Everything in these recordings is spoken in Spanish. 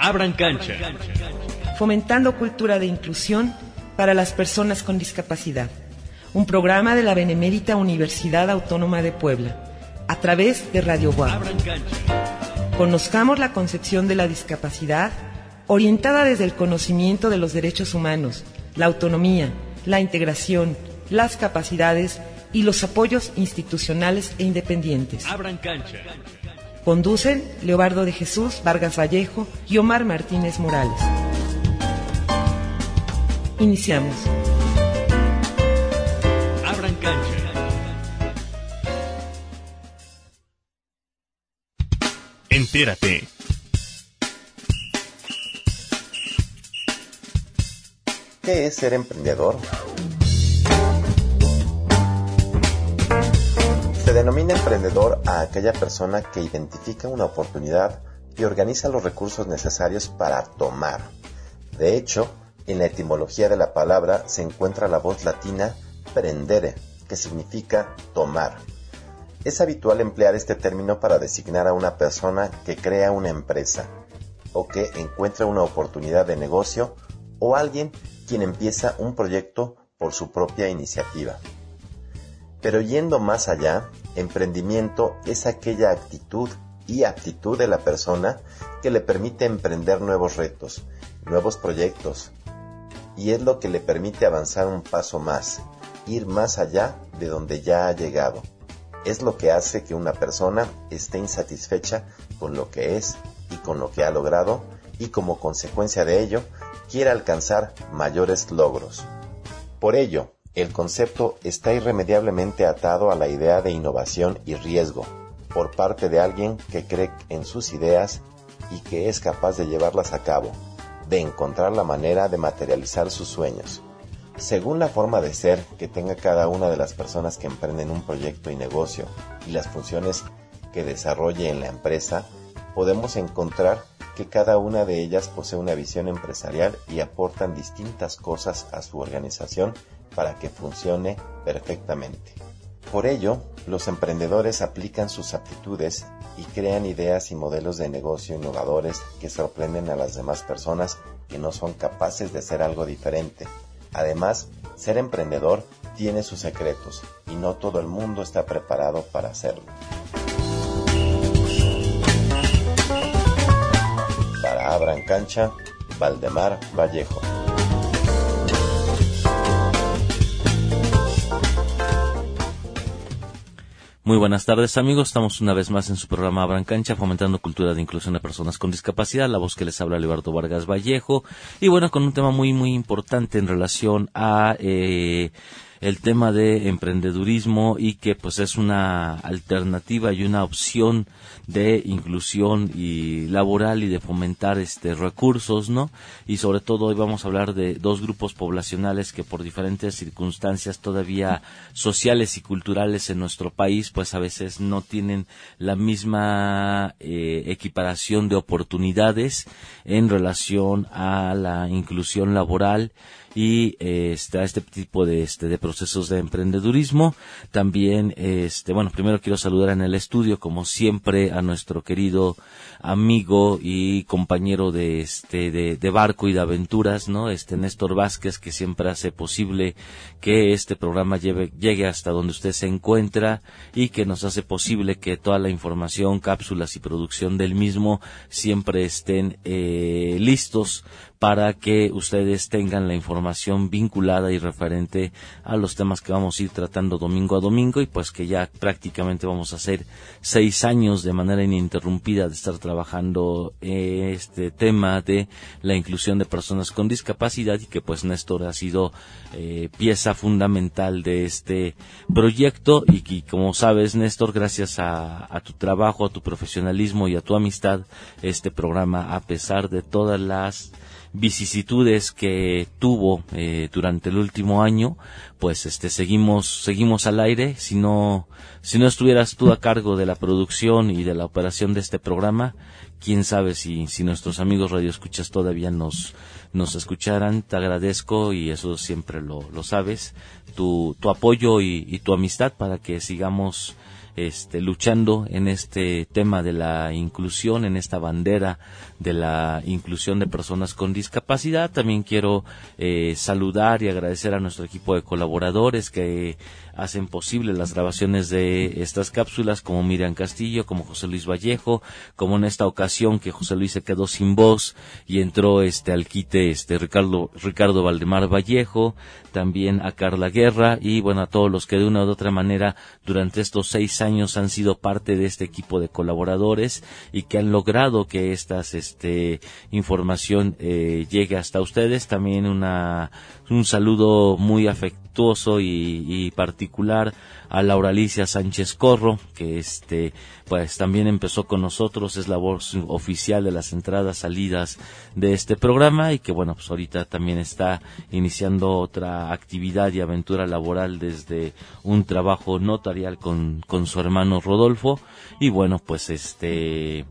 Abran cancha. Fomentando cultura de inclusión para las personas con discapacidad. Un programa de la Benemérita Universidad Autónoma de Puebla, a través de Radio Guam. Conozcamos la concepción de la discapacidad orientada desde el conocimiento de los derechos humanos, la autonomía, la integración, las capacidades y los apoyos institucionales e independientes. Abran cancha. Conducen Leobardo de Jesús Vargas Vallejo y Omar Martínez Morales. Iniciamos. Abran cancha. Entérate. ¿Qué es ser emprendedor? Se denomina emprendedor a aquella persona que identifica una oportunidad y organiza los recursos necesarios para tomar. De hecho, en la etimología de la palabra se encuentra la voz latina prendere, que significa tomar. Es habitual emplear este término para designar a una persona que crea una empresa o que encuentra una oportunidad de negocio o alguien quien empieza un proyecto por su propia iniciativa. Pero yendo más allá, emprendimiento es aquella actitud y aptitud de la persona que le permite emprender nuevos retos, nuevos proyectos, y es lo que le permite avanzar un paso más, ir más allá de donde ya ha llegado. Es lo que hace que una persona esté insatisfecha con lo que es y con lo que ha logrado y como consecuencia de ello quiera alcanzar mayores logros. Por ello, el concepto está irremediablemente atado a la idea de innovación y riesgo por parte de alguien que cree en sus ideas y que es capaz de llevarlas a cabo, de encontrar la manera de materializar sus sueños. Según la forma de ser que tenga cada una de las personas que emprenden un proyecto y negocio y las funciones que desarrolle en la empresa, podemos encontrar que cada una de ellas posee una visión empresarial y aportan distintas cosas a su organización para que funcione perfectamente. Por ello, los emprendedores aplican sus aptitudes y crean ideas y modelos de negocio innovadores que sorprenden a las demás personas que no son capaces de hacer algo diferente. Además, ser emprendedor tiene sus secretos y no todo el mundo está preparado para hacerlo. Para Abran Cancha, Valdemar Vallejo. Muy buenas tardes amigos, estamos una vez más en su programa Abran Cancha, fomentando cultura de inclusión de personas con discapacidad, la voz que les habla Leonardo Vargas Vallejo, y bueno, con un tema muy muy importante en relación a eh, el tema de emprendedurismo y que pues es una alternativa y una opción de inclusión y laboral y de fomentar este recursos, ¿no? Y sobre todo hoy vamos a hablar de dos grupos poblacionales que por diferentes circunstancias todavía sociales y culturales en nuestro país pues a veces no tienen la misma eh, equiparación de oportunidades en relación a la inclusión laboral y este, a este tipo de, este, de procesos de emprendedurismo. También, este, bueno, primero quiero saludar en el estudio, como siempre, a nuestro querido amigo y compañero de, este, de, de barco y de aventuras, ¿no? Este Néstor Vázquez, que siempre hace posible que este programa lleve, llegue hasta donde usted se encuentra y que nos hace posible que toda la información, cápsulas y producción del mismo siempre estén eh, listos para que ustedes tengan la información vinculada y referente a los temas que vamos a ir tratando domingo a domingo y pues que ya prácticamente vamos a hacer seis años de manera ininterrumpida de estar trabajando este tema de la inclusión de personas con discapacidad y que pues Néstor ha sido eh, pieza fundamental de este proyecto. Y que como sabes Néstor gracias a, a tu trabajo, a tu profesionalismo y a tu amistad este programa a pesar de todas las vicisitudes que tuvo eh, durante el último año, pues este seguimos seguimos al aire. Si no si no estuvieras tú a cargo de la producción y de la operación de este programa, quién sabe si si nuestros amigos radioescuchas todavía nos nos escucharan. Te agradezco y eso siempre lo, lo sabes tu tu apoyo y, y tu amistad para que sigamos este, luchando en este tema de la inclusión, en esta bandera de la inclusión de personas con discapacidad. También quiero eh, saludar y agradecer a nuestro equipo de colaboradores que hacen posible las grabaciones de estas cápsulas, como Miriam Castillo, como José Luis Vallejo, como en esta ocasión que José Luis se quedó sin voz y entró este al quite este Ricardo Ricardo Valdemar Vallejo, también a Carla Guerra y bueno a todos los que de una u otra manera durante estos seis años han sido parte de este equipo de colaboradores y que han logrado que estas este información eh, llegue hasta ustedes. También una un saludo muy afectuoso y, particular a Laura Alicia Sánchez Corro, que este, pues también empezó con nosotros, es la voz oficial de las entradas, salidas de este programa y que bueno, pues ahorita también está iniciando otra actividad y aventura laboral desde un trabajo notarial con, con su hermano Rodolfo y bueno, pues este,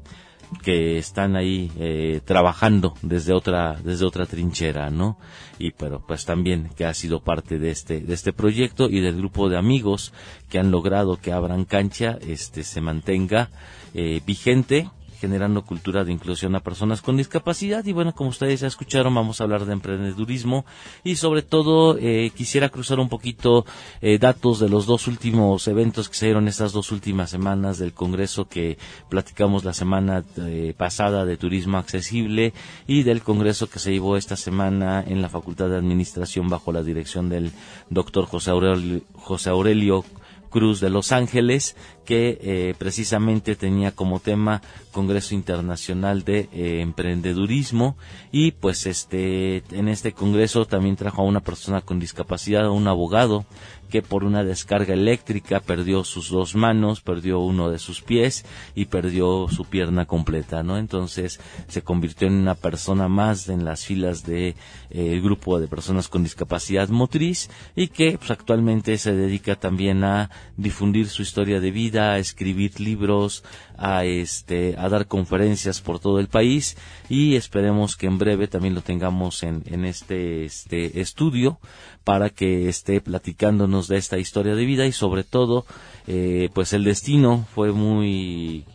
que están ahí eh, trabajando desde otra desde otra trinchera no y pero pues también que ha sido parte de este de este proyecto y del grupo de amigos que han logrado que abran cancha este se mantenga eh, vigente generando cultura de inclusión a personas con discapacidad. Y bueno, como ustedes ya escucharon, vamos a hablar de emprendedurismo y sobre todo eh, quisiera cruzar un poquito eh, datos de los dos últimos eventos que se dieron estas dos últimas semanas del Congreso que platicamos la semana eh, pasada de turismo accesible y del Congreso que se llevó esta semana en la Facultad de Administración bajo la dirección del doctor José Aurelio, José Aurelio Cruz de Los Ángeles, que eh, precisamente tenía como tema Congreso Internacional de eh, Emprendedurismo y pues este en este congreso también trajo a una persona con discapacidad, a un abogado que por una descarga eléctrica perdió sus dos manos, perdió uno de sus pies y perdió su pierna completa, ¿no? Entonces se convirtió en una persona más en las filas de eh, grupo de personas con discapacidad motriz y que pues, actualmente se dedica también a difundir su historia de vida, a escribir libros, a este a dar conferencias por todo el país y esperemos que en breve también lo tengamos en, este este estudio para que esté platicándonos de esta historia de vida y sobre todo eh, pues el destino fue muy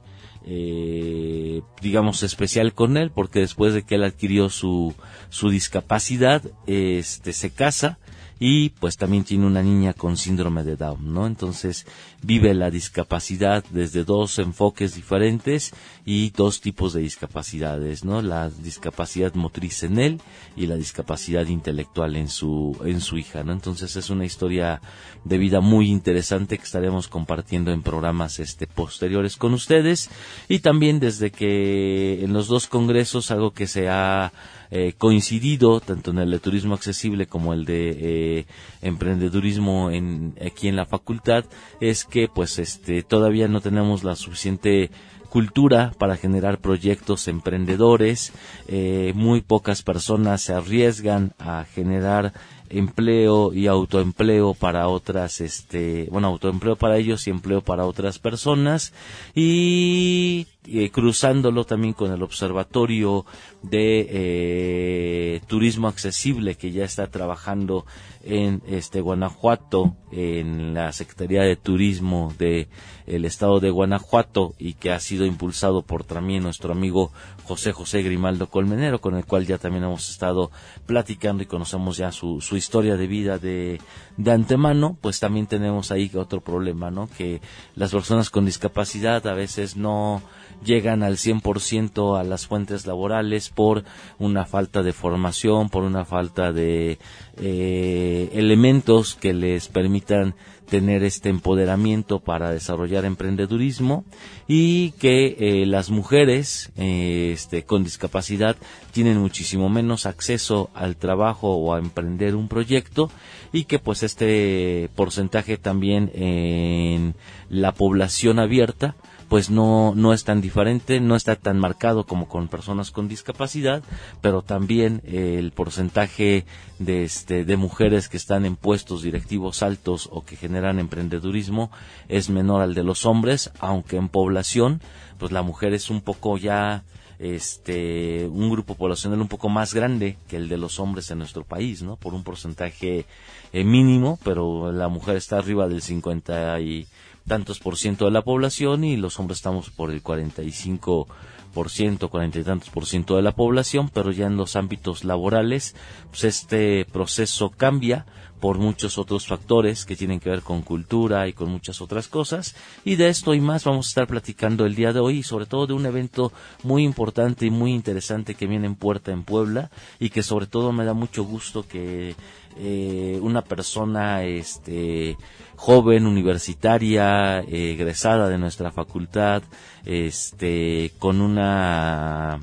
eh, digamos especial con él porque después de que él adquirió su su discapacidad este se casa y pues también tiene una niña con síndrome de Down, ¿no? Entonces vive la discapacidad desde dos enfoques diferentes y dos tipos de discapacidades, ¿no? La discapacidad motriz en él y la discapacidad intelectual en su en su hija, ¿no? Entonces es una historia de vida muy interesante que estaremos compartiendo en programas este posteriores con ustedes y también desde que en los dos congresos algo que se ha eh, coincidido tanto en el de turismo accesible como el de eh, emprendedurismo en, aquí en la facultad es que pues este todavía no tenemos la suficiente cultura para generar proyectos emprendedores. Eh, muy pocas personas se arriesgan a generar empleo y autoempleo para otras, este, bueno, autoempleo para ellos y empleo para otras personas y eh, cruzándolo también con el observatorio de eh, turismo accesible que ya está trabajando en este Guanajuato en la Secretaría de Turismo de el estado de Guanajuato y que ha sido impulsado por también nuestro amigo José José Grimaldo Colmenero con el cual ya también hemos estado platicando y conocemos ya su, su historia de vida de, de antemano. Pues también tenemos ahí otro problema no que las personas con discapacidad a veces no llegan al 100% a las fuentes laborales por una falta de formación, por una falta de eh, elementos que les permitan tener este empoderamiento para desarrollar emprendedurismo y que eh, las mujeres eh, este, con discapacidad tienen muchísimo menos acceso al trabajo o a emprender un proyecto y que pues este porcentaje también en la población abierta pues no, no es tan diferente, no está tan marcado como con personas con discapacidad, pero también eh, el porcentaje de, este, de mujeres que están en puestos directivos altos o que generan emprendedurismo es menor al de los hombres, aunque en población, pues la mujer es un poco ya este un grupo poblacional un poco más grande que el de los hombres en nuestro país, ¿no? Por un porcentaje eh, mínimo, pero la mujer está arriba del 50 y tantos por ciento de la población y los hombres estamos por el 45 por ciento, cuarenta y tantos por ciento de la población, pero ya en los ámbitos laborales, pues este proceso cambia por muchos otros factores que tienen que ver con cultura y con muchas otras cosas. Y de esto y más vamos a estar platicando el día de hoy sobre todo de un evento muy importante y muy interesante que viene en puerta en Puebla y que sobre todo me da mucho gusto que eh, una persona este joven universitaria eh, egresada de nuestra facultad este con una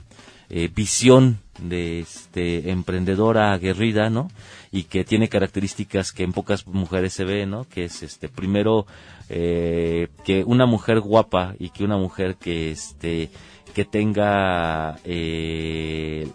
eh, visión de este emprendedora aguerrida no y que tiene características que en pocas mujeres se ve, ¿no? Que es este primero eh, que una mujer guapa y que una mujer que este que tenga eh,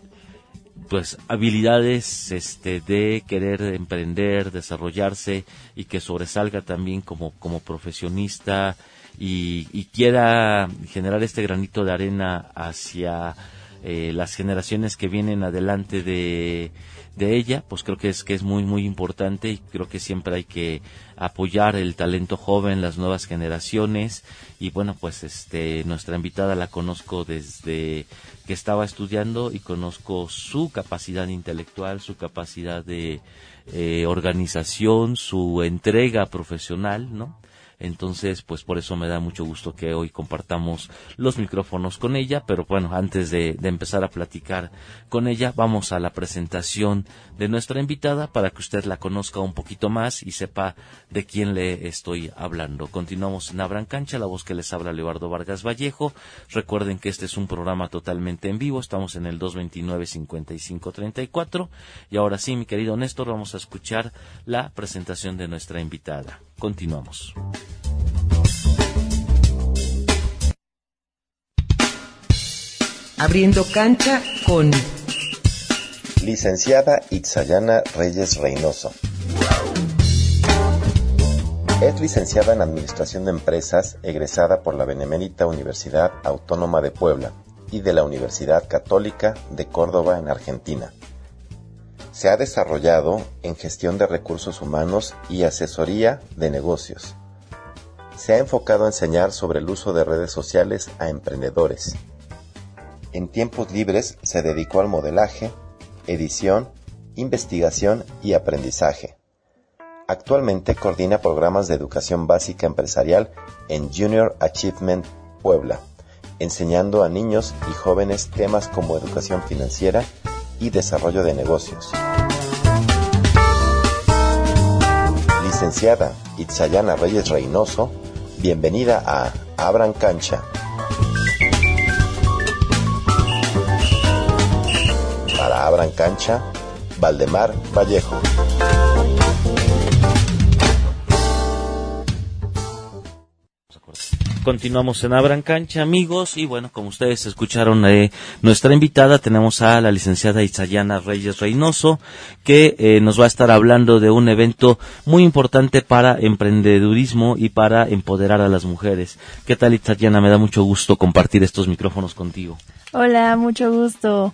pues habilidades este de querer emprender, desarrollarse y que sobresalga también como como profesionista y, y quiera generar este granito de arena hacia eh, las generaciones que vienen adelante de de ella, pues creo que es que es muy muy importante y creo que siempre hay que apoyar el talento joven, las nuevas generaciones y bueno, pues este nuestra invitada la conozco desde que estaba estudiando y conozco su capacidad intelectual, su capacidad de eh, organización, su entrega profesional, ¿no? Entonces, pues por eso me da mucho gusto que hoy compartamos los micrófonos con ella, pero bueno, antes de, de, empezar a platicar con ella, vamos a la presentación de nuestra invitada para que usted la conozca un poquito más y sepa de quién le estoy hablando. Continuamos en Abran Cancha, la voz que les habla Leobardo Vargas Vallejo. Recuerden que este es un programa totalmente en vivo, estamos en el 229-5534 y ahora sí, mi querido Néstor, vamos a escuchar la presentación de nuestra invitada. Continuamos. Abriendo cancha con Licenciada Itzayana Reyes Reynoso. Es licenciada en Administración de Empresas, egresada por la Benemérita Universidad Autónoma de Puebla y de la Universidad Católica de Córdoba en Argentina. Se ha desarrollado en gestión de recursos humanos y asesoría de negocios. Se ha enfocado a enseñar sobre el uso de redes sociales a emprendedores. En tiempos libres se dedicó al modelaje, edición, investigación y aprendizaje. Actualmente coordina programas de educación básica empresarial en Junior Achievement Puebla, enseñando a niños y jóvenes temas como educación financiera y desarrollo de negocios. Licenciada Itzayana Reyes Reynoso, bienvenida a Abran Cancha. Para Abran Cancha, Valdemar Vallejo. Continuamos en Abran Cancha, amigos, y bueno, como ustedes escucharon, eh, nuestra invitada tenemos a la licenciada Itzayana Reyes Reynoso, que eh, nos va a estar hablando de un evento muy importante para emprendedurismo y para empoderar a las mujeres. ¿Qué tal, Itzayana? Me da mucho gusto compartir estos micrófonos contigo. Hola, mucho gusto.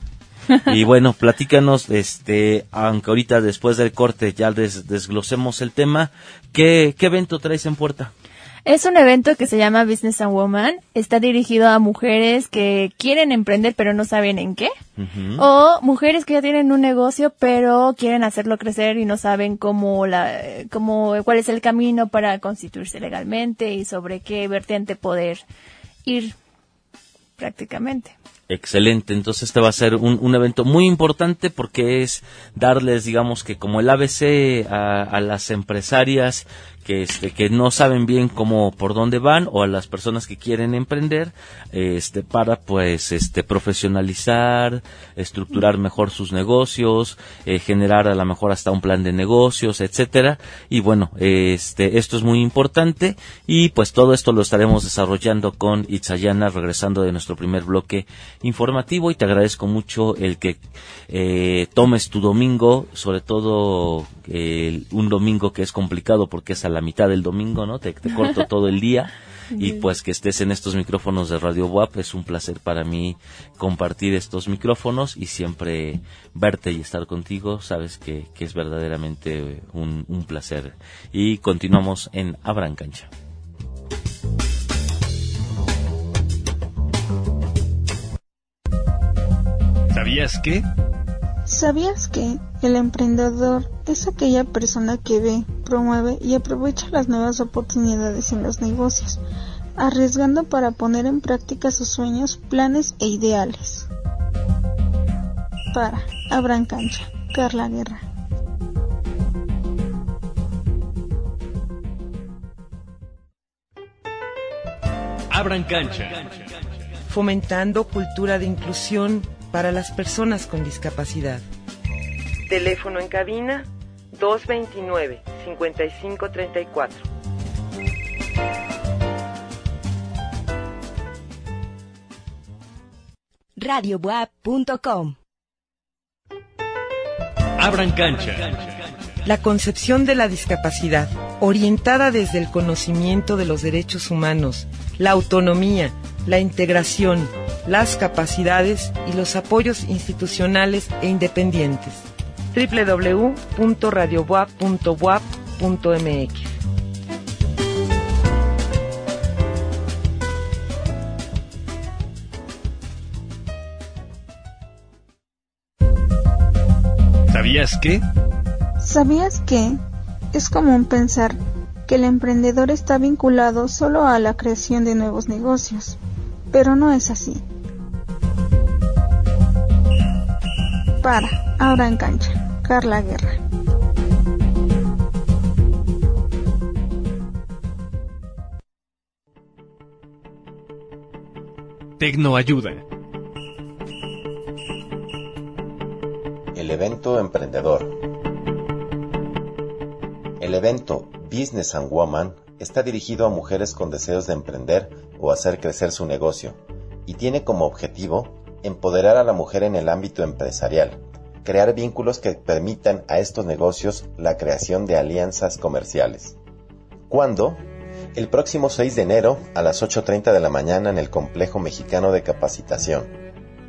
y bueno, platícanos, este, aunque ahorita después del corte ya des, desglosemos el tema, ¿qué, ¿qué evento traes en puerta? Es un evento que se llama Business and Woman. Está dirigido a mujeres que quieren emprender pero no saben en qué. Uh -huh. O mujeres que ya tienen un negocio pero quieren hacerlo crecer y no saben cómo la, cómo, cuál es el camino para constituirse legalmente y sobre qué vertiente poder ir prácticamente. Excelente, entonces este va a ser un, un, evento muy importante porque es darles, digamos que como el ABC a, a las empresarias que este que no saben bien cómo por dónde van o a las personas que quieren emprender este para pues este profesionalizar estructurar mejor sus negocios eh, generar a lo mejor hasta un plan de negocios etcétera. Y bueno este esto es muy importante. Y pues todo esto lo estaremos desarrollando con Itzayana regresando de nuestro primer bloque informativo. Y te agradezco mucho el que eh, tomes tu domingo sobre todo eh, un domingo que es complicado porque es a la mitad del domingo, ¿no? Te, te corto todo el día. Y pues que estés en estos micrófonos de Radio WAP es un placer para mí compartir estos micrófonos y siempre verte y estar contigo. Sabes que, que es verdaderamente eh, un, un placer. Y continuamos en Abran Cancha. ¿Sabías que? ¿Sabías que el emprendedor es aquella persona que ve, promueve y aprovecha las nuevas oportunidades en los negocios, arriesgando para poner en práctica sus sueños, planes e ideales? Para Abran Cancha, Carla Guerra. Abran cancha. Fomentando cultura de inclusión para las personas con discapacidad. Teléfono en cabina 229-5534. radiobuap.com Abran cancha. La concepción de la discapacidad, orientada desde el conocimiento de los derechos humanos, la autonomía, la integración, las capacidades y los apoyos institucionales e independientes. www.radiobuap.buap.mx ¿Sabías que? ¿Sabías que es común pensar que el emprendedor está vinculado solo a la creación de nuevos negocios? Pero no es así. Para, ahora en cancha, Carla Guerra. Tecnoayuda. El evento emprendedor. El evento Business and Woman está dirigido a mujeres con deseos de emprender o hacer crecer su negocio y tiene como objetivo empoderar a la mujer en el ámbito empresarial, crear vínculos que permitan a estos negocios la creación de alianzas comerciales. ¿Cuándo? El próximo 6 de enero a las 8.30 de la mañana en el Complejo Mexicano de Capacitación.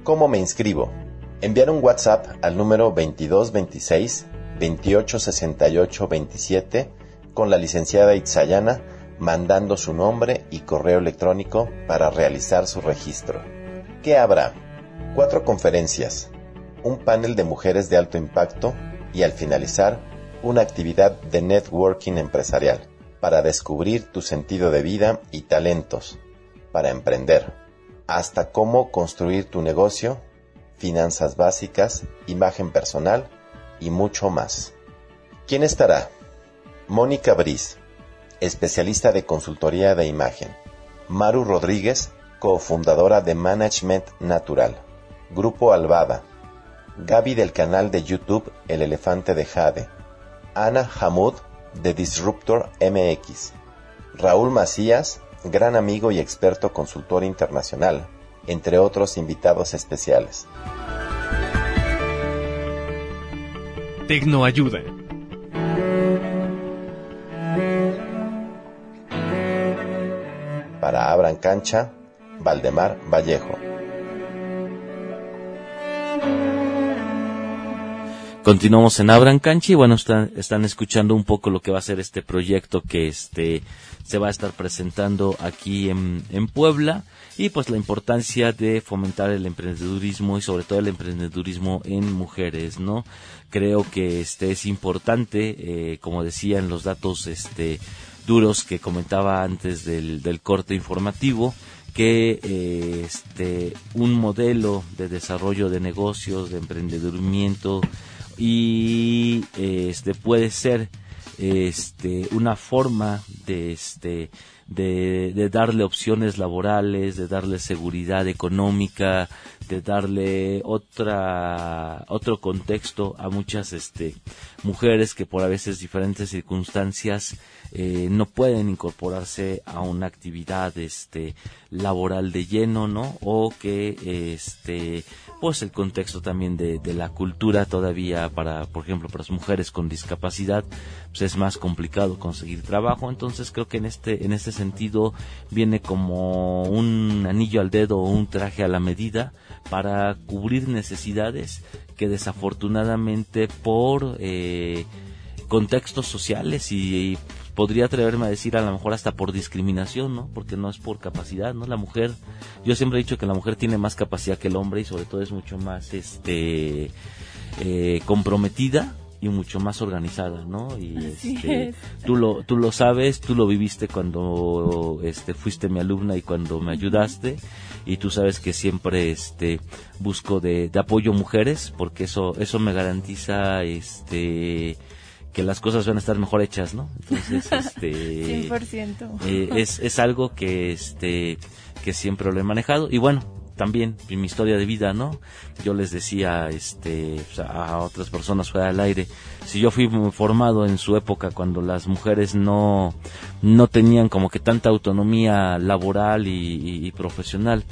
¿Cómo me inscribo? Enviar un WhatsApp al número 2226 2868 27 con la licenciada Itzayana mandando su nombre y correo electrónico para realizar su registro. ¿Qué habrá? Cuatro conferencias, un panel de mujeres de alto impacto y al finalizar una actividad de networking empresarial para descubrir tu sentido de vida y talentos, para emprender, hasta cómo construir tu negocio, finanzas básicas, imagen personal y mucho más. ¿Quién estará? Mónica Briz, especialista de consultoría de imagen. Maru Rodríguez, cofundadora de Management Natural. Grupo Albada. Gaby del canal de YouTube El Elefante de Jade. Ana Hamud de Disruptor MX. Raúl Macías, gran amigo y experto consultor internacional, entre otros invitados especiales. Tecnoayuda. Para Abran Cancha, Valdemar Vallejo. Continuamos en Abran Cancha y bueno, están, están escuchando un poco lo que va a ser este proyecto que este se va a estar presentando aquí en, en Puebla y pues la importancia de fomentar el emprendedurismo y sobre todo el emprendedurismo en mujeres, ¿no? Creo que este es importante, eh, como decían los datos este duros que comentaba antes del, del corte informativo, que eh, este un modelo de desarrollo de negocios, de emprendedurimiento y este puede ser este una forma de este de, darle opciones laborales, de darle seguridad económica, de darle otra otro contexto a muchas este mujeres que por a veces diferentes circunstancias eh, no pueden incorporarse a una actividad este laboral de lleno, ¿no? O que este pues el contexto también de, la cultura todavía para, por ejemplo, para las mujeres con discapacidad, pues es más complicado conseguir trabajo. Entonces creo que en este, en este sentido viene como un anillo al dedo o un traje a la medida para cubrir necesidades que desafortunadamente por eh, contextos sociales y podría atreverme a decir a lo mejor hasta por discriminación, ¿no? Porque no es por capacidad, ¿no? La mujer, yo siempre he dicho que la mujer tiene más capacidad que el hombre y sobre todo es mucho más, este, eh, comprometida y mucho más organizada, ¿no? Y este, tú lo tú lo sabes, tú lo viviste cuando este fuiste mi alumna y cuando me ayudaste y tú sabes que siempre este busco de, de apoyo mujeres porque eso eso me garantiza este que las cosas van a estar mejor hechas, ¿no? Entonces, este 100%. Eh, es es algo que este que siempre lo he manejado y bueno, también en mi historia de vida, ¿no? Yo les decía este, a otras personas fuera del aire, si yo fui formado en su época cuando las mujeres no, no tenían como que tanta autonomía laboral y, profesional,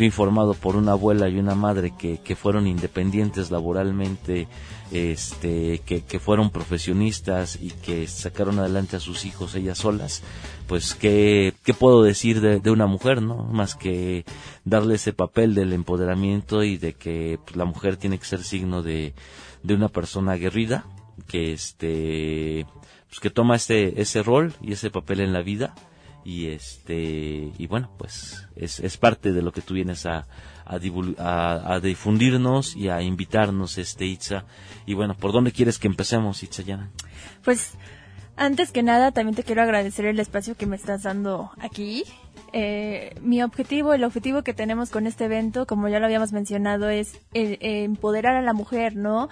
fui formado por una abuela y una madre que, que fueron independientes laboralmente, este, que, que fueron profesionistas y que sacaron adelante a sus hijos ellas solas, pues qué, qué puedo decir de, de, una mujer, ¿no? Más que darle ese papel del empoderamiento y de que pues, la mujer tiene que ser signo de, de una persona aguerrida, que este, pues que toma este, ese rol y ese papel en la vida y este, y bueno, pues es, es parte de lo que tú vienes a, a, a, difundirnos y a invitarnos, este Itza. Y bueno, ¿por dónde quieres que empecemos, Itza Yana? Pues antes que nada, también te quiero agradecer el espacio que me estás dando aquí. Eh, mi objetivo, el objetivo que tenemos con este evento, como ya lo habíamos mencionado, es empoderar a la mujer, ¿no?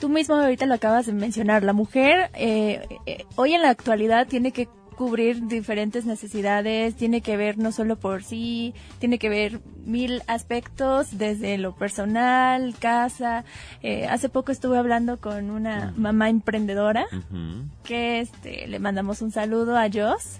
Tú mismo ahorita lo acabas de mencionar, la mujer eh, eh, hoy en la actualidad tiene que cubrir diferentes necesidades, tiene que ver no solo por sí, tiene que ver mil aspectos desde lo personal, casa. Eh, hace poco estuve hablando con una mamá emprendedora que este, le mandamos un saludo a Joss.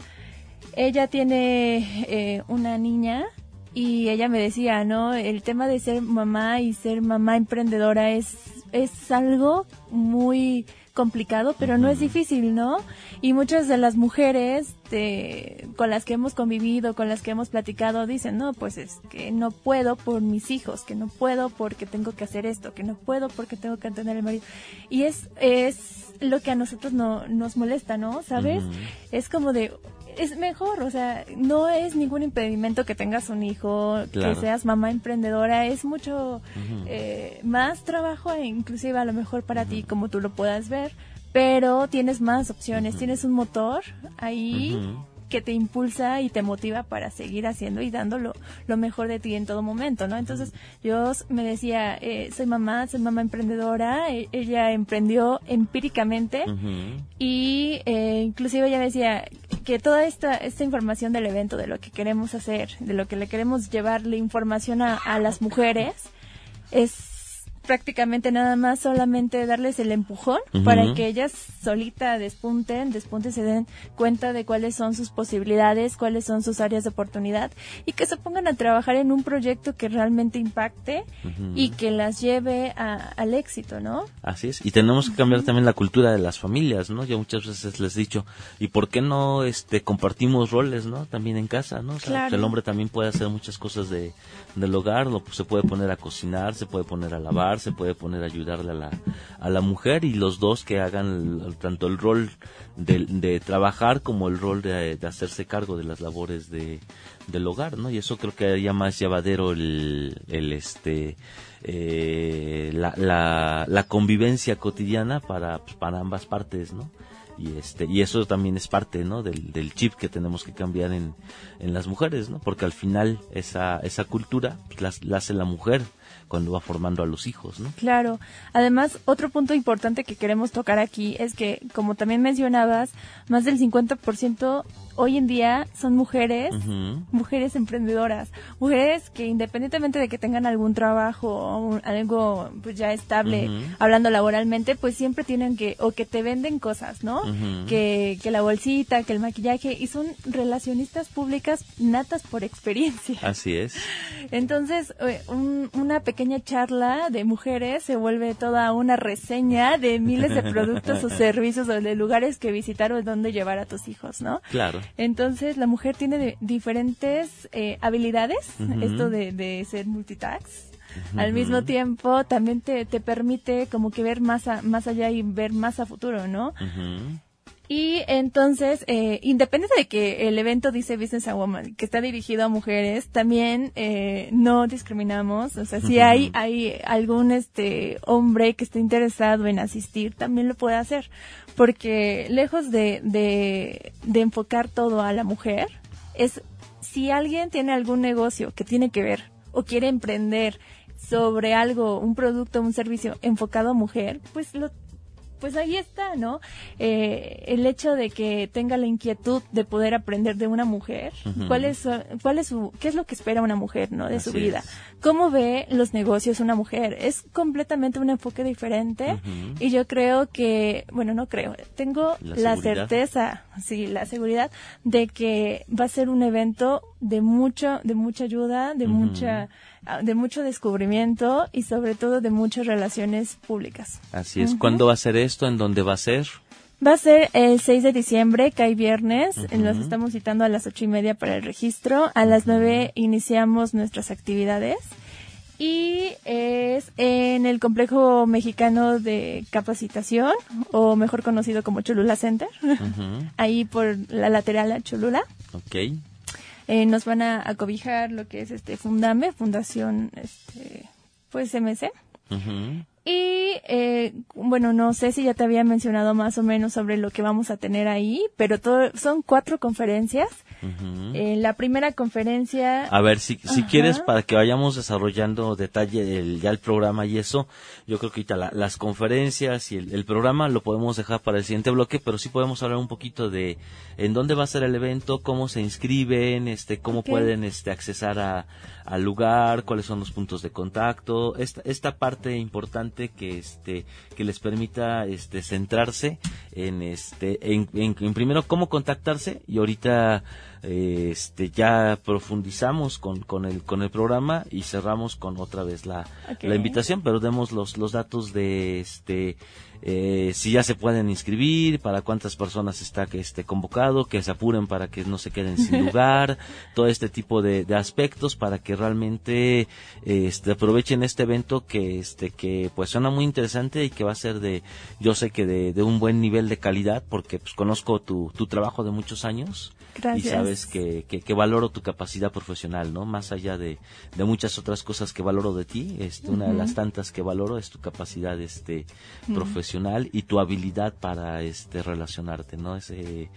Ella tiene eh, una niña y ella me decía, ¿no? El tema de ser mamá y ser mamá emprendedora es, es algo muy complicado, pero no es difícil, ¿no? Y muchas de las mujeres de, con las que hemos convivido, con las que hemos platicado, dicen, no, pues es que no puedo por mis hijos, que no puedo porque tengo que hacer esto, que no puedo porque tengo que atender al marido. Y es, es lo que a nosotros no, nos molesta, ¿no? ¿Sabes? Es como de, es mejor, o sea, no es ningún impedimento que tengas un hijo, que seas mamá emprendedora, es mucho eh, más trabajo, e inclusive a lo mejor para ti, como tú lo puedas ver, pero tienes más opciones, tienes un motor ahí que te impulsa y te motiva para seguir haciendo y dando lo, mejor de ti en todo momento, ¿no? Entonces, yo me decía, eh, soy mamá, soy mamá emprendedora, e, ella emprendió empíricamente y eh, inclusive ella decía que toda esta, esta información del evento, de lo que queremos hacer, de lo que le queremos llevarle información a, a las mujeres, es prácticamente nada más solamente darles el empujón para que ellas solita despunten, despunten, se den cuenta de cuáles son sus posibilidades, cuáles son sus áreas de oportunidad y que se pongan a trabajar en un proyecto que realmente impacte y que las lleve al éxito, ¿no? Así es. Y tenemos que cambiar también la cultura de las familias, ¿no? Yo muchas veces les he dicho, ¿y por qué no este compartimos roles, ¿no? También en casa, ¿no? O sea, el hombre también puede hacer muchas cosas de, del hogar, ¿no? se puede poner a cocinar, se puede poner a lavar, se puede poner a ayudarle a la, a la mujer y los dos que hagan tanto el rol de, de trabajar como el rol de, hacerse cargo de las labores de, del hogar, ¿no? Y eso creo que haría más llevadero el, el este, eh, la, la, la, convivencia cotidiana para, pues, para ambas partes, ¿no? y este y eso también es parte no del, chip que tenemos que cambiar en, en las mujeres no porque al final esa esa cultura pues, la, hace la mujer cuando va formando a los hijos, ¿no? Claro. Además, otro punto importante que queremos tocar aquí es que, como también mencionabas, más del 50% hoy en día son mujeres, mujeres emprendedoras, mujeres que independientemente de que tengan algún trabajo o algo pues ya estable, hablando laboralmente, pues siempre tienen que, o que te venden cosas, ¿no? que, que la bolsita, que el maquillaje, y son relacionistas públicas natas por experiencia. Así es. Entonces, eh, una pequeña charla de mujeres se vuelve toda una reseña de miles de productos o servicios o de lugares que visitar o dónde llevar a tus hijos, ¿no? Claro. Entonces, la mujer tiene diferentes eh, habilidades, esto de, de ser multitask. Al mismo tiempo, también te, te permite como que ver más, más allá y ver más a futuro, ¿no? Y entonces, eh, independiente de que el evento dice Business a Woman, que está dirigido a mujeres, también eh, no discriminamos. O sea, si hay, hay algún este hombre que esté interesado en asistir, también lo puede hacer. Porque lejos de, de, de enfocar todo a la mujer, es si alguien tiene algún negocio que tiene que ver o quiere emprender sobre algo, un producto, un servicio enfocado a mujer, pues lo pues ahí está, ¿no? Eh, el hecho de que tenga la inquietud de poder aprender de una mujer, cuál es, cuál es su, qué es lo que espera una mujer, ¿no? De su vida. ¿Cómo ve los negocios una mujer? Es completamente un enfoque diferente y yo creo que, bueno, no creo, tengo la, certeza, sí, la seguridad de que va a ser un evento de mucho, de mucha ayuda, de mucha de mucho descubrimiento y sobre todo de muchas relaciones públicas. Así es. ¿Cuándo va a ser esto? ¿En dónde va a ser? Va a ser el 6 de diciembre, que hay viernes. Nos estamos citando a las ocho y media para el registro. A las nueve iniciamos nuestras actividades. Y es en el complejo mexicano de capacitación, o mejor conocido como Cholula Center. Ahí por la lateral a Cholula. Ok. Eh, nos van a, acobijar lo que es este Fundame, Fundación, este, pues MC. Y eh, bueno, no sé si ya te había mencionado más o menos sobre lo que vamos a tener ahí, pero todo, son cuatro conferencias. En la primera conferencia. A ver, si, si quieres, para que vayamos desarrollando detalle el, ya el programa y eso, yo creo que ahorita las conferencias y el, programa lo podemos dejar para el siguiente bloque, pero sí podemos hablar un poquito de en dónde va a ser el evento, cómo se inscriben, este, cómo pueden este, accesar a, al lugar, cuáles son los puntos de contacto, esta, esta parte importante que este que les permita este centrarse en este en, en primero cómo contactarse y ahorita este ya profundizamos con, con el con el programa y cerramos con otra vez la, la invitación pero demos los los datos de este eh, si ya se pueden inscribir, para cuántas personas está que esté convocado, que se apuren para que no se queden sin lugar, todo este tipo de, aspectos para que realmente este, aprovechen este evento que este que pues suena muy interesante y que va a ser de yo sé que de, de un buen nivel de calidad porque pues conozco tu, tu trabajo de muchos años y sabes que, que, valoro tu capacidad profesional, ¿no? Más allá de, de muchas otras cosas que valoro de ti, este, una de las tantas que valoro es tu capacidad este, profesional y tu habilidad para este, relacionarte, ¿no? Ese,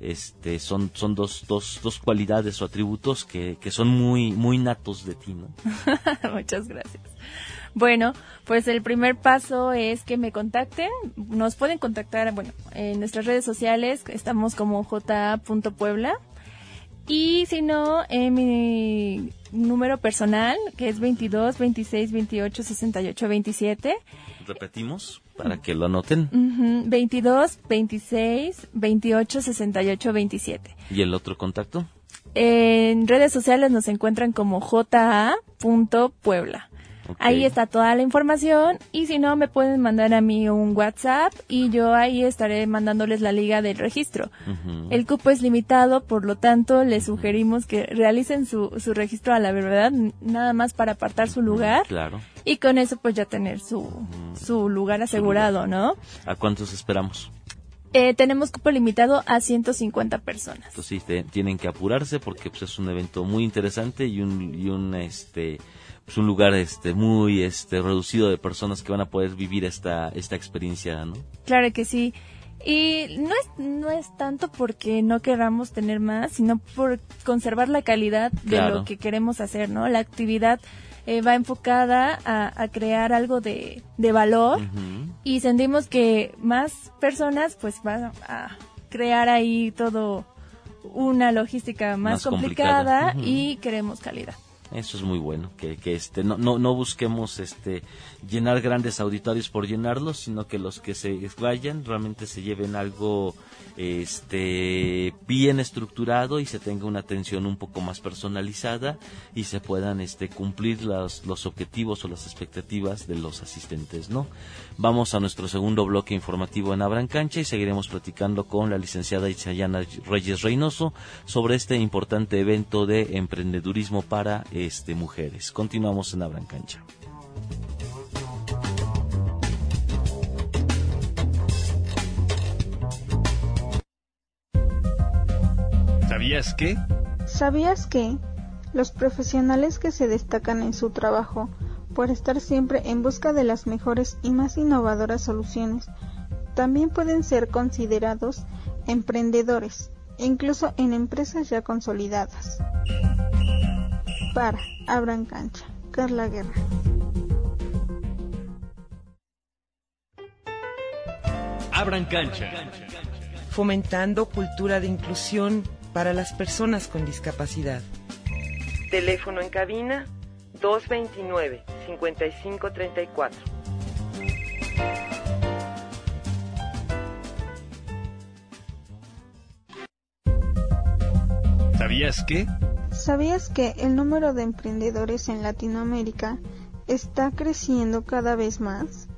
este, son, son dos, dos, dos cualidades o atributos que, que son muy, muy natos de ti, ¿no? Muchas gracias. Bueno, pues el primer paso es que me contacten. Nos pueden contactar, bueno, en nuestras redes sociales estamos como j.puebla. Y si no, en mi número personal, que es 22 26 28 68 27. Repetimos para que lo anoten. 22 26 28 68 27. ¿Y el otro contacto? En redes sociales nos encuentran como ja.puebla. Ahí está toda la información y si no me pueden mandar a mí un WhatsApp y yo ahí estaré mandándoles la liga del registro. El cupo es limitado, por lo tanto les sugerimos que realicen su, su registro a la verdad, nada más para apartar su lugar. Claro. Y con eso pues ya tener su, su lugar asegurado, ¿no? ¿A cuántos esperamos? Eh, tenemos cupo limitado a 150 personas. Entonces sí, tienen que apurarse porque pues, es un evento muy interesante y un, y un este es un lugar este muy este reducido de personas que van a poder vivir esta esta experiencia, ¿no? Claro que sí. Y no es, no es tanto porque no queramos tener más, sino por conservar la calidad de lo que queremos hacer, ¿no? La actividad eh, va enfocada a, crear algo de, de valor y sentimos que más personas pues van a crear ahí todo una logística más, complicada, y queremos calidad. Eso es muy bueno, que, que este, no, no, no busquemos este, llenar grandes auditorios por llenarlos, sino que los que se vayan realmente se lleven algo este bien estructurado y se tenga una atención un poco más personalizada y se puedan este cumplir los, los objetivos o las expectativas de los asistentes no vamos a nuestro segundo bloque informativo en Abran Cancha y seguiremos platicando con la licenciada Itzayana Reyes Reynoso sobre este importante evento de emprendedurismo para este mujeres continuamos en Abran Cancha ¿Sabías que? ¿Sabías que los profesionales que se destacan en su trabajo por estar siempre en busca de las mejores y más innovadoras soluciones también pueden ser considerados emprendedores, incluso en empresas ya consolidadas? Para, abran cancha. Carla Guerra. Abran cancha. Fomentando cultura de inclusión para las personas con discapacidad. Teléfono en cabina 229-5534. ¿Sabías que? ¿Sabías que el número de emprendedores en Latinoamérica está creciendo cada vez más?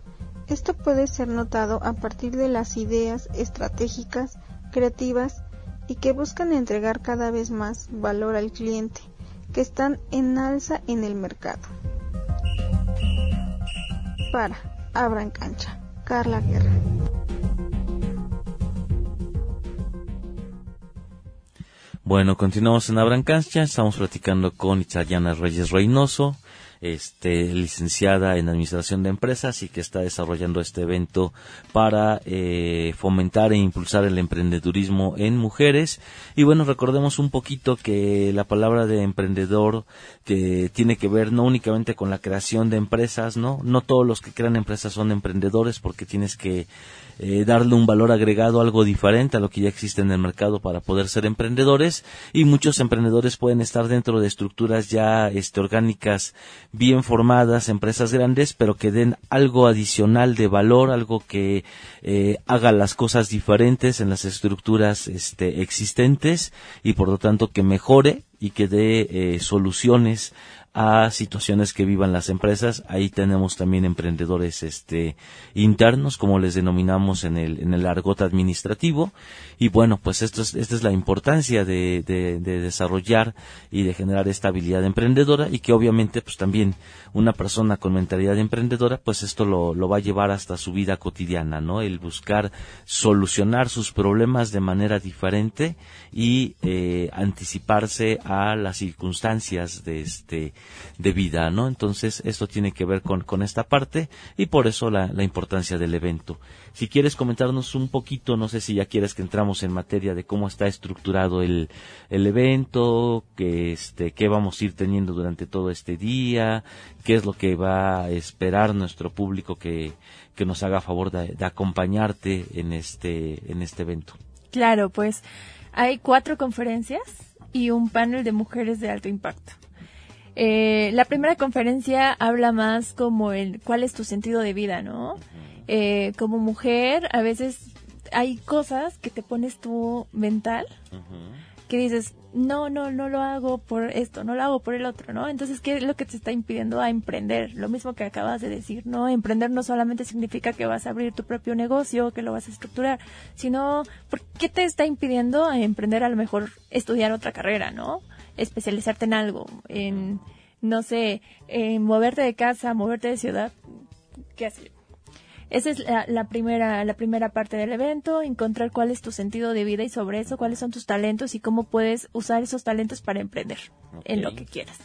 Esto puede ser notado a partir de las ideas estratégicas, creativas y que buscan entregar cada vez más valor al cliente, que están en alza en el mercado. Para, abran cancha. Carla Guerra. Bueno, continuamos en Abran Cancha, estamos platicando con Itzayana Reyes Reynoso, este, licenciada en Administración de Empresas y que está desarrollando este evento para eh, fomentar e impulsar el emprendedurismo en mujeres. Y bueno, recordemos un poquito que la palabra de emprendedor tiene que ver no únicamente con la creación de empresas, ¿no? No todos los que crean empresas son emprendedores porque tienes que eh, darle un valor agregado, algo diferente a lo que ya existe en el mercado para poder ser emprendedores. Y muchos emprendedores pueden estar dentro de estructuras ya este, orgánicas bien formadas, empresas grandes, pero que den algo adicional de valor, algo que eh, haga las cosas diferentes en las estructuras este, existentes y por lo tanto que mejore y que dé eh, soluciones a situaciones que vivan las empresas. Ahí tenemos también emprendedores este, internos, como les denominamos en el, en el argot administrativo. Y bueno, pues esto es, esta es la importancia de, de, de desarrollar y de generar esta habilidad emprendedora y que obviamente pues también una persona con mentalidad emprendedora pues esto lo, lo va a llevar hasta su vida cotidiana, ¿no? El buscar solucionar sus problemas de manera diferente y eh, anticiparse a las circunstancias de este de vida, ¿no? Entonces, esto tiene que ver con, con esta parte y por eso la, la importancia del evento. Si quieres comentarnos un poquito, no sé si ya quieres que entramos en materia de cómo está estructurado el, el evento, que este, qué vamos a ir teniendo durante todo este día, qué es lo que va a esperar nuestro público que, que nos haga favor de, de acompañarte en este, en este evento. Claro, pues hay cuatro conferencias y un panel de mujeres de alto impacto. Eh, la primera conferencia habla más como el cuál es tu sentido de vida, ¿no? Eh, como mujer, a veces hay cosas que te pones tú mental que dices, no, no, no lo hago por esto, no lo hago por el otro, ¿no? Entonces, ¿qué es lo que te está impidiendo a emprender? Lo mismo que acabas de decir, ¿no? Emprender no solamente significa que vas a abrir tu propio negocio, que lo vas a estructurar, sino, ¿por qué te está impidiendo a emprender a lo mejor estudiar otra carrera, ¿no? Especializarte en algo, en, no sé, en moverte de casa, moverte de ciudad, ¿qué haces? Esa es la, la, primera, la primera parte del evento, encontrar cuál es tu sentido de vida y sobre eso cuáles son tus talentos y cómo puedes usar esos talentos para emprender okay. en lo que quieras.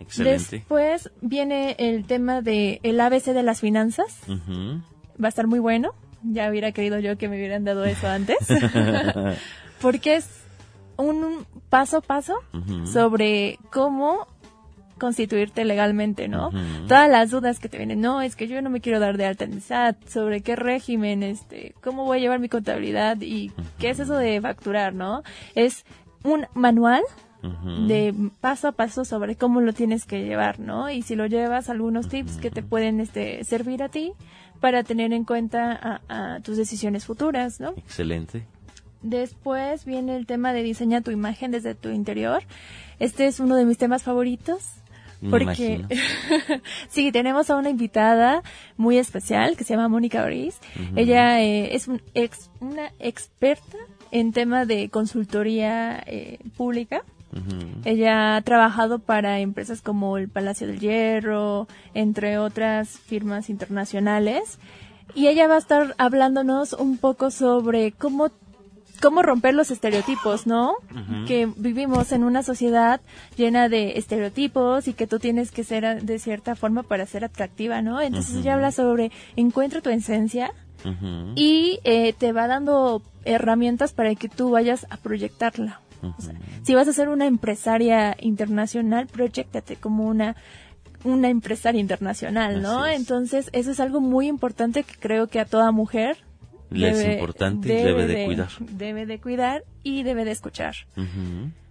Excelente. Después viene el tema de el ABC de las finanzas. Uh -huh. Va a estar muy bueno. Ya hubiera querido yo que me hubieran dado eso antes. Porque es un paso a paso uh -huh. sobre cómo constituirte legalmente, ¿no? Uh -huh. Todas las dudas que te vienen, no, es que yo no me quiero dar de alta en SAT, sobre qué régimen, este, cómo voy a llevar mi contabilidad y uh -huh. qué es eso de facturar, ¿no? Es un manual uh -huh. de paso a paso sobre cómo lo tienes que llevar, ¿no? Y si lo llevas, algunos tips que te pueden este, servir a ti para tener en cuenta a, a tus decisiones futuras, ¿no? Excelente. Después viene el tema de diseña tu imagen desde tu interior. Este es uno de mis temas favoritos porque sí, tenemos a una invitada muy especial que se llama Mónica Briz. Uh -huh. Ella eh, es un ex, una experta en tema de consultoría eh, pública. Uh -huh. Ella ha trabajado para empresas como el Palacio del Hierro, entre otras firmas internacionales. Y ella va a estar hablándonos un poco sobre cómo cómo romper los estereotipos, ¿no? Que vivimos en una sociedad llena de estereotipos y que tú tienes que ser de cierta forma para ser atractiva, ¿no? Entonces ella habla sobre encuentra tu esencia y eh, te va dando herramientas para que tú vayas a proyectarla. si vas a ser una empresaria internacional, proyectate como una una empresaria internacional, ¿no? Entonces, eso es algo muy importante que creo que a toda mujer le es importante y debe de, cuidar. Debe de cuidar y debe de escuchar.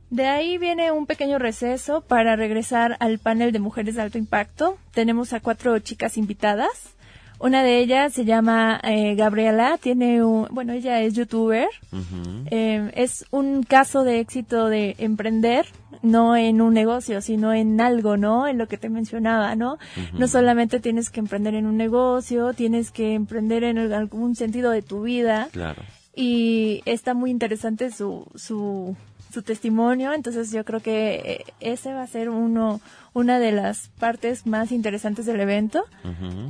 De ahí viene un pequeño receso para regresar al panel de mujeres de alto impacto. Tenemos a cuatro chicas invitadas. Una de ellas se llama eh, Gabriela, tiene un, bueno, ella es youtuber. Eh, es un caso de éxito de emprender, no en un negocio, sino en algo, ¿no? En lo que te mencionaba, ¿no? No solamente tienes que emprender en un negocio, tienes que emprender en algún sentido de tu vida. Claro. Y está muy interesante su, su, su testimonio, entonces yo creo que eh, ese va a ser uno, una de las partes más interesantes del evento.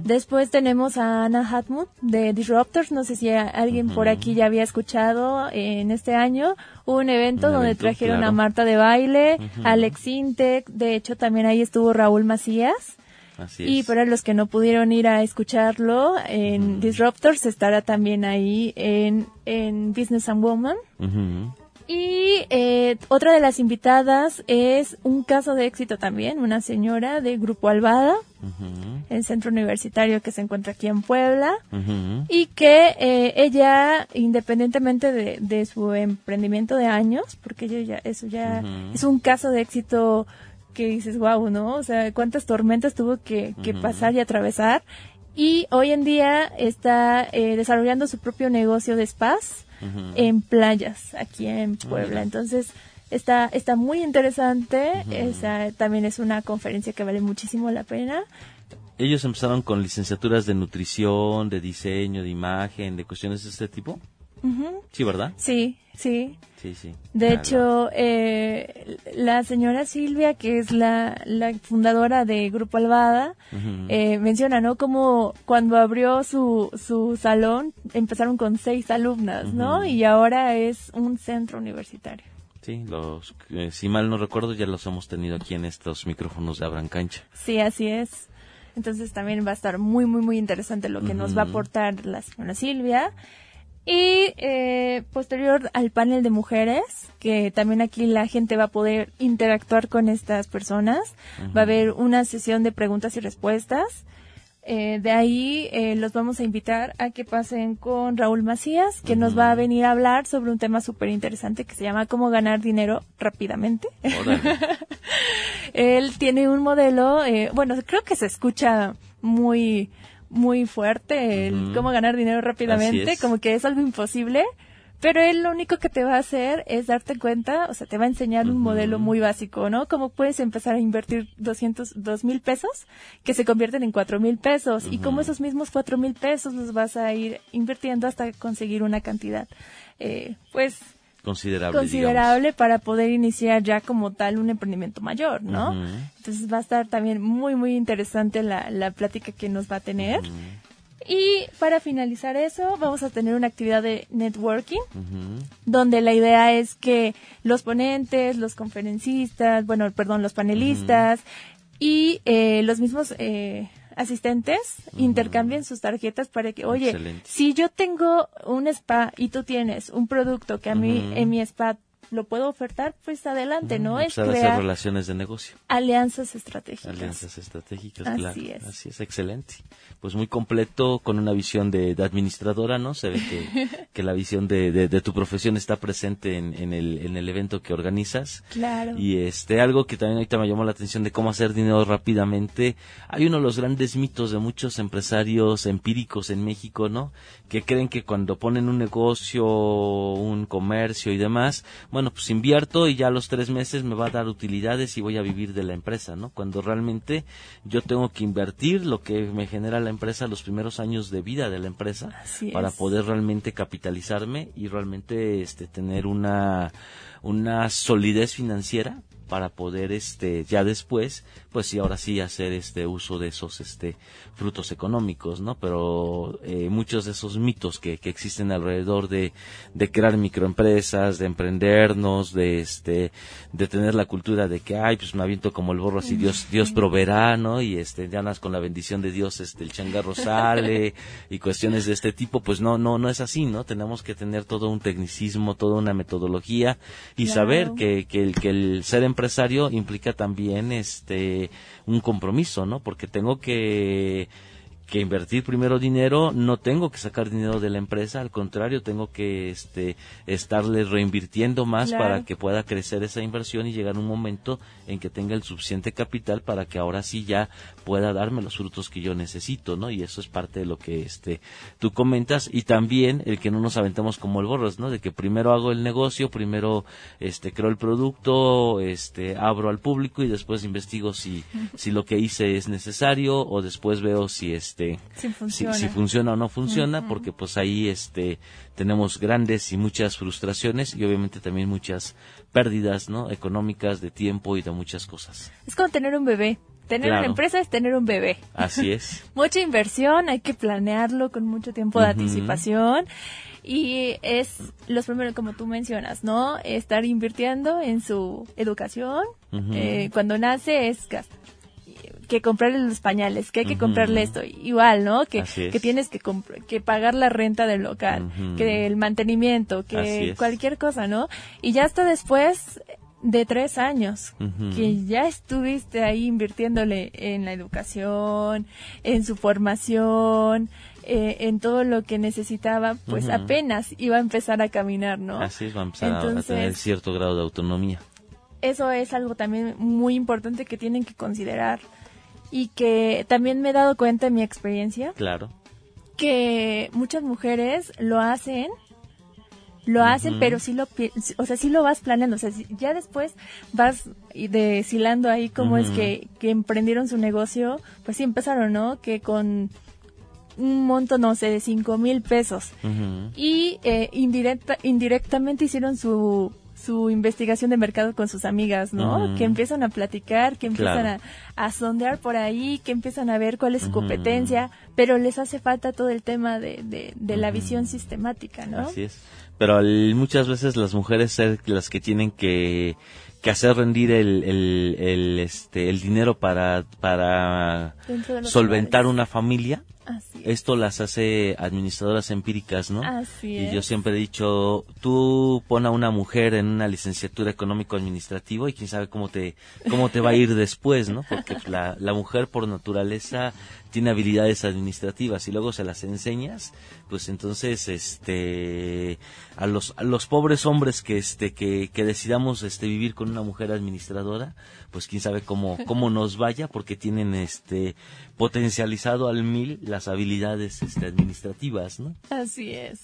Después tenemos a Ana Hatmut de Disruptors, no sé si alguien por aquí ya había escuchado en este año, un evento donde trajeron a Marta de baile, Alex Intec, de hecho también ahí estuvo Raúl Macías. y para los que no pudieron ir a escucharlo en Disruptors estará también ahí en, en Business and Woman. Y eh, otra de las invitadas es un caso de éxito también, una señora de Grupo Alvada, el centro universitario que se encuentra aquí en Puebla, y que eh, ella, independientemente de, su emprendimiento de años, porque ella ya, eso ya es un caso de éxito que dices, wow, ¿no? O sea, cuántas tormentas tuvo que, pasar y atravesar. Y hoy en día está eh, desarrollando su propio negocio de spas en playas aquí en Puebla. Entonces, está, está muy interesante. Esa también es una conferencia que vale muchísimo la pena. ¿Ellos empezaron con licenciaturas de nutrición, de diseño, de imagen, de cuestiones de este tipo? Sí, ¿verdad? Sí, sí. Sí, sí. De hecho, eh, la señora Silvia, que es la, la fundadora de Grupo Alvada, eh, menciona, ¿no? Como cuando abrió su, su salón, empezaron con seis alumnas, ¿no? Y ahora es un centro universitario. Sí, los, eh, si mal no recuerdo, ya los hemos tenido aquí en estos micrófonos de Abran Cancha. Sí, así es. Entonces también va a estar muy, muy, muy interesante lo que nos va a aportar la señora Silvia. Y eh, posterior al panel de mujeres, que también aquí la gente va a poder interactuar con estas personas, va a haber una sesión de preguntas y respuestas. Eh, de ahí eh, los vamos a invitar a que pasen con Raúl Macías, que nos va a venir a hablar sobre un tema súper interesante que se llama cómo ganar dinero rápidamente. Él tiene un modelo, eh, bueno, creo que se escucha muy muy fuerte, el cómo ganar dinero rápidamente, como que es algo imposible, pero él lo único que te va a hacer es darte cuenta, o sea, te va a enseñar un modelo muy básico, ¿no? Cómo puedes empezar a invertir 200, dos mil pesos que se convierten en cuatro mil pesos y cómo esos mismos cuatro mil pesos los vas a ir invirtiendo hasta conseguir una cantidad, eh, pues considerable, considerable para poder iniciar ya como tal un emprendimiento mayor, ¿no? Entonces va a estar también muy, muy interesante la, la plática que nos va a tener. Y para finalizar eso, vamos a tener una actividad de networking, donde la idea es que los ponentes, los conferencistas, bueno, perdón, los panelistas y eh, los mismos eh, asistentes intercambien sus tarjetas para que, oye, si yo tengo un spa y tú tienes un producto que a mí en mi spa lo puedo ofertar, pues adelante, ¿no? Es crear relaciones de negocio. Alianzas estratégicas. Alianzas estratégicas, Así claro. Es. Así es, excelente. Pues muy completo, con una visión de, administradora, ¿no? Se ve que, que la visión de, de, tu profesión está presente en, en, el, en el evento que organizas. Claro. Y este, algo que también ahorita me llamó la atención de cómo hacer dinero rápidamente. Hay uno de los grandes mitos de muchos empresarios empíricos en México, ¿no? Que creen que cuando ponen un negocio, un comercio y demás, bueno, pues invierto y ya a los tres meses me va a dar utilidades y voy a vivir de la empresa, ¿no? Cuando realmente yo tengo que invertir lo que me genera la empresa los primeros años de vida de la empresa para poder realmente capitalizarme y realmente este tener una una solidez financiera para poder este ya después pues sí ahora sí hacer este uso de esos este frutos económicos no pero eh, muchos de esos mitos que, que existen alrededor de, de crear microempresas de emprendernos de este de tener la cultura de que ay pues me aviento como el borro así Dios Dios proveerá no y este ya nas con la bendición de Dios este el changarro sale y cuestiones de este tipo pues no no no es así no tenemos que tener todo un tecnicismo toda una metodología y saber que, que el que el ser empresario implica también este un compromiso, ¿no? Porque tengo que que invertir primero dinero, no tengo que sacar dinero de la empresa, al contrario, tengo que este, estarle reinvirtiendo más para que pueda crecer esa inversión y llegar un momento en que tenga el suficiente capital para que ahora sí ya pueda darme los frutos que yo necesito, ¿no? Y eso es parte de lo que este, tú comentas y también el que no nos aventemos como el borras, ¿no? De que primero hago el negocio, primero este, creo el producto, este, abro al público y después investigo si, si lo que hice es necesario o después veo si es este si funciona, si, funciona. o no funciona porque pues ahí este tenemos grandes y muchas frustraciones y obviamente también muchas pérdidas no económicas de tiempo y de muchas cosas. Es como tener un bebé. Tener una empresa es tener un bebé. Así es. Mucha inversión, hay que planearlo con mucho tiempo de anticipación. Y es los primeros como tú mencionas, ¿no? Estar invirtiendo en su educación. eh, cuando nace es que comprarle los pañales, que hay que comprarle esto, igual, ¿no? Que, que tienes que, que pagar la renta del local, que el mantenimiento, que cualquier cosa, ¿no? Y ya hasta después de tres años, que ya estuviste ahí invirtiéndole en la educación, en su formación, eh, en todo lo que necesitaba, pues apenas iba a empezar a caminar, ¿no? Así es, va a empezar a tener cierto grado de autonomía. Eso es algo también muy importante que tienen que considerar y que también me he dado cuenta en mi experiencia. Claro. Que muchas mujeres lo hacen, lo hacen, pero sí lo, o sea, sí lo vas planeando, o sea, ya después vas deshilando ahí cómo es que, que emprendieron su negocio, pues sí empezaron, ¿no? Que con un monto, no sé, de cinco mil pesos. Y eh, indirecta, indirectamente hicieron su su investigación de mercado con sus amigas, ¿no? Que empiezan a platicar, que empiezan a, sondear por ahí, que empiezan a ver cuál es su competencia, pero les hace falta todo el tema de, de, la visión sistemática, ¿no? Así es. Pero muchas veces las mujeres son las que tienen que, que hacer rendir el, el, el, este, el dinero para, para solventar una familia esto las hace administradoras empíricas, ¿no? Así y yo siempre he dicho, tú pon a una mujer en una licenciatura económico-administrativo y quién sabe cómo te, cómo te va a ir después, ¿no? Porque la, la mujer por naturaleza tiene habilidades administrativas y luego se las enseñas, pues entonces este a los a los pobres hombres que este que, que decidamos este vivir con una mujer administradora, pues quién sabe cómo cómo nos vaya porque tienen este potencializado al mil las habilidades este administrativas, ¿no? Así es.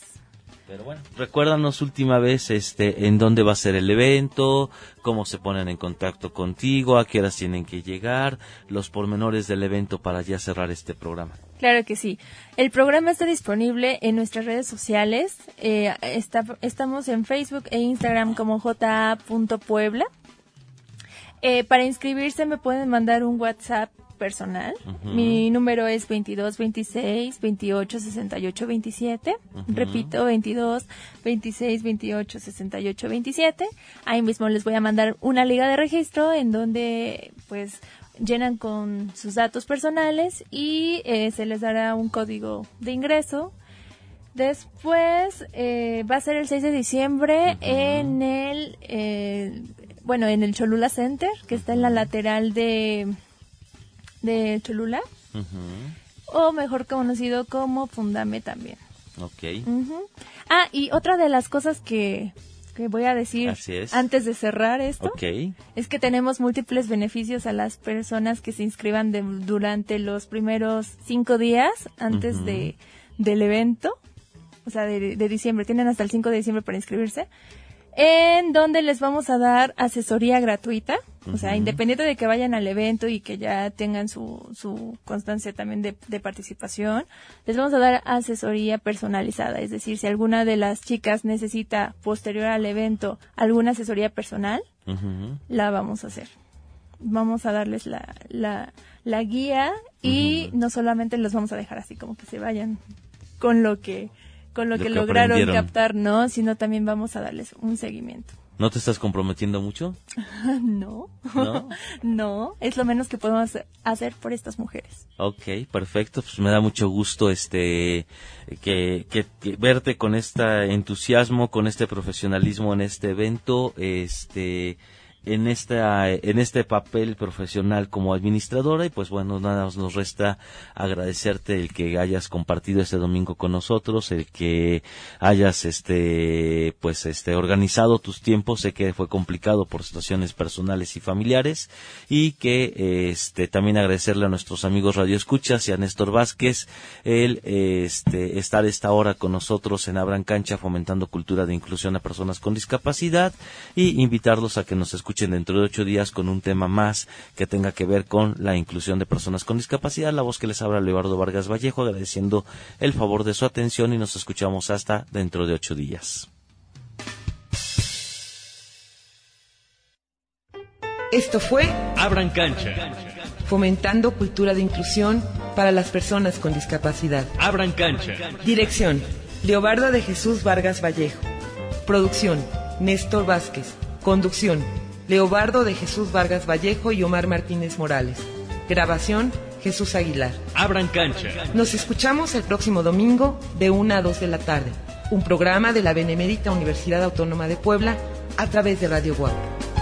Pero bueno, recuérdanos última vez este en dónde va a ser el evento, cómo se ponen en contacto contigo, a qué horas tienen que llegar, los pormenores del evento para ya cerrar este programa. Claro que sí. El programa está disponible en nuestras redes sociales. Eh, estamos en Facebook e Instagram como j.puebla. Eh, para inscribirse me pueden mandar un WhatsApp personal. Mi número es 22 26 28 68 27. Repito, 22 26 28 68 27. Ahí mismo les voy a mandar una liga de registro en donde pues llenan con sus datos personales y eh, se les dará un código de ingreso. Después eh, va a ser el 6 de diciembre en el eh, bueno en el Cholula Center que está en la lateral de de Cholula. O mejor conocido como Fundame también. Ok. Ah, y otra de las cosas que, que voy a decir antes de cerrar esto es que tenemos múltiples beneficios a las personas que se inscriban durante los primeros cinco días antes de, del evento, o sea, de, de, diciembre. Tienen hasta el 5 de diciembre para inscribirse. En donde les vamos a dar asesoría gratuita. O sea, independiente de que vayan al evento y que ya tengan su, su constancia también de, de, participación, les vamos a dar asesoría personalizada. Es decir, si alguna de las chicas necesita posterior al evento alguna asesoría personal, la vamos a hacer. Vamos a darles la, la, la guía y no solamente los vamos a dejar así como que se vayan con lo que con lo, que, lograron captar, ¿no? Sino también vamos a darles un seguimiento. ¿No te estás comprometiendo mucho? no. ¿No? no, es lo menos que podemos hacer por estas mujeres. Ok, perfecto. Pues me da mucho gusto este que, que, que, verte con este entusiasmo, con este profesionalismo en este evento. Este en esta en este papel profesional como administradora y pues bueno nada nos resta agradecerte el que hayas compartido este domingo con nosotros el que hayas este pues este organizado tus tiempos. Sé que fue complicado por situaciones personales y familiares y que este también agradecerle a nuestros amigos radio escuchas y a Néstor Vázquez el este estar esta hora con nosotros en Abran Cancha fomentando cultura de inclusión a personas con discapacidad y invitarlos a que nos escuchen escuchen dentro de ocho días con un tema más que tenga que ver con la inclusión de personas con discapacidad. La voz que les habla Leonardo Vargas Vallejo, agradeciendo el favor de su atención y nos escuchamos hasta dentro de ocho días. Esto fue Abran Cancha. Fomentando cultura de inclusión para las personas con discapacidad. Abran Cancha. Dirección. Leobardo de Jesús Vargas Vallejo. Producción. Néstor Vázquez. Conducción. Leobardo de Jesús Vargas Vallejo y Omar Martínez Morales. Grabación, Jesús Aguilar. Abran cancha. Nos escuchamos el próximo domingo de 1 a 2 de la tarde. Un programa de la Benemérita Universidad Autónoma de Puebla a través de Radio Guapa.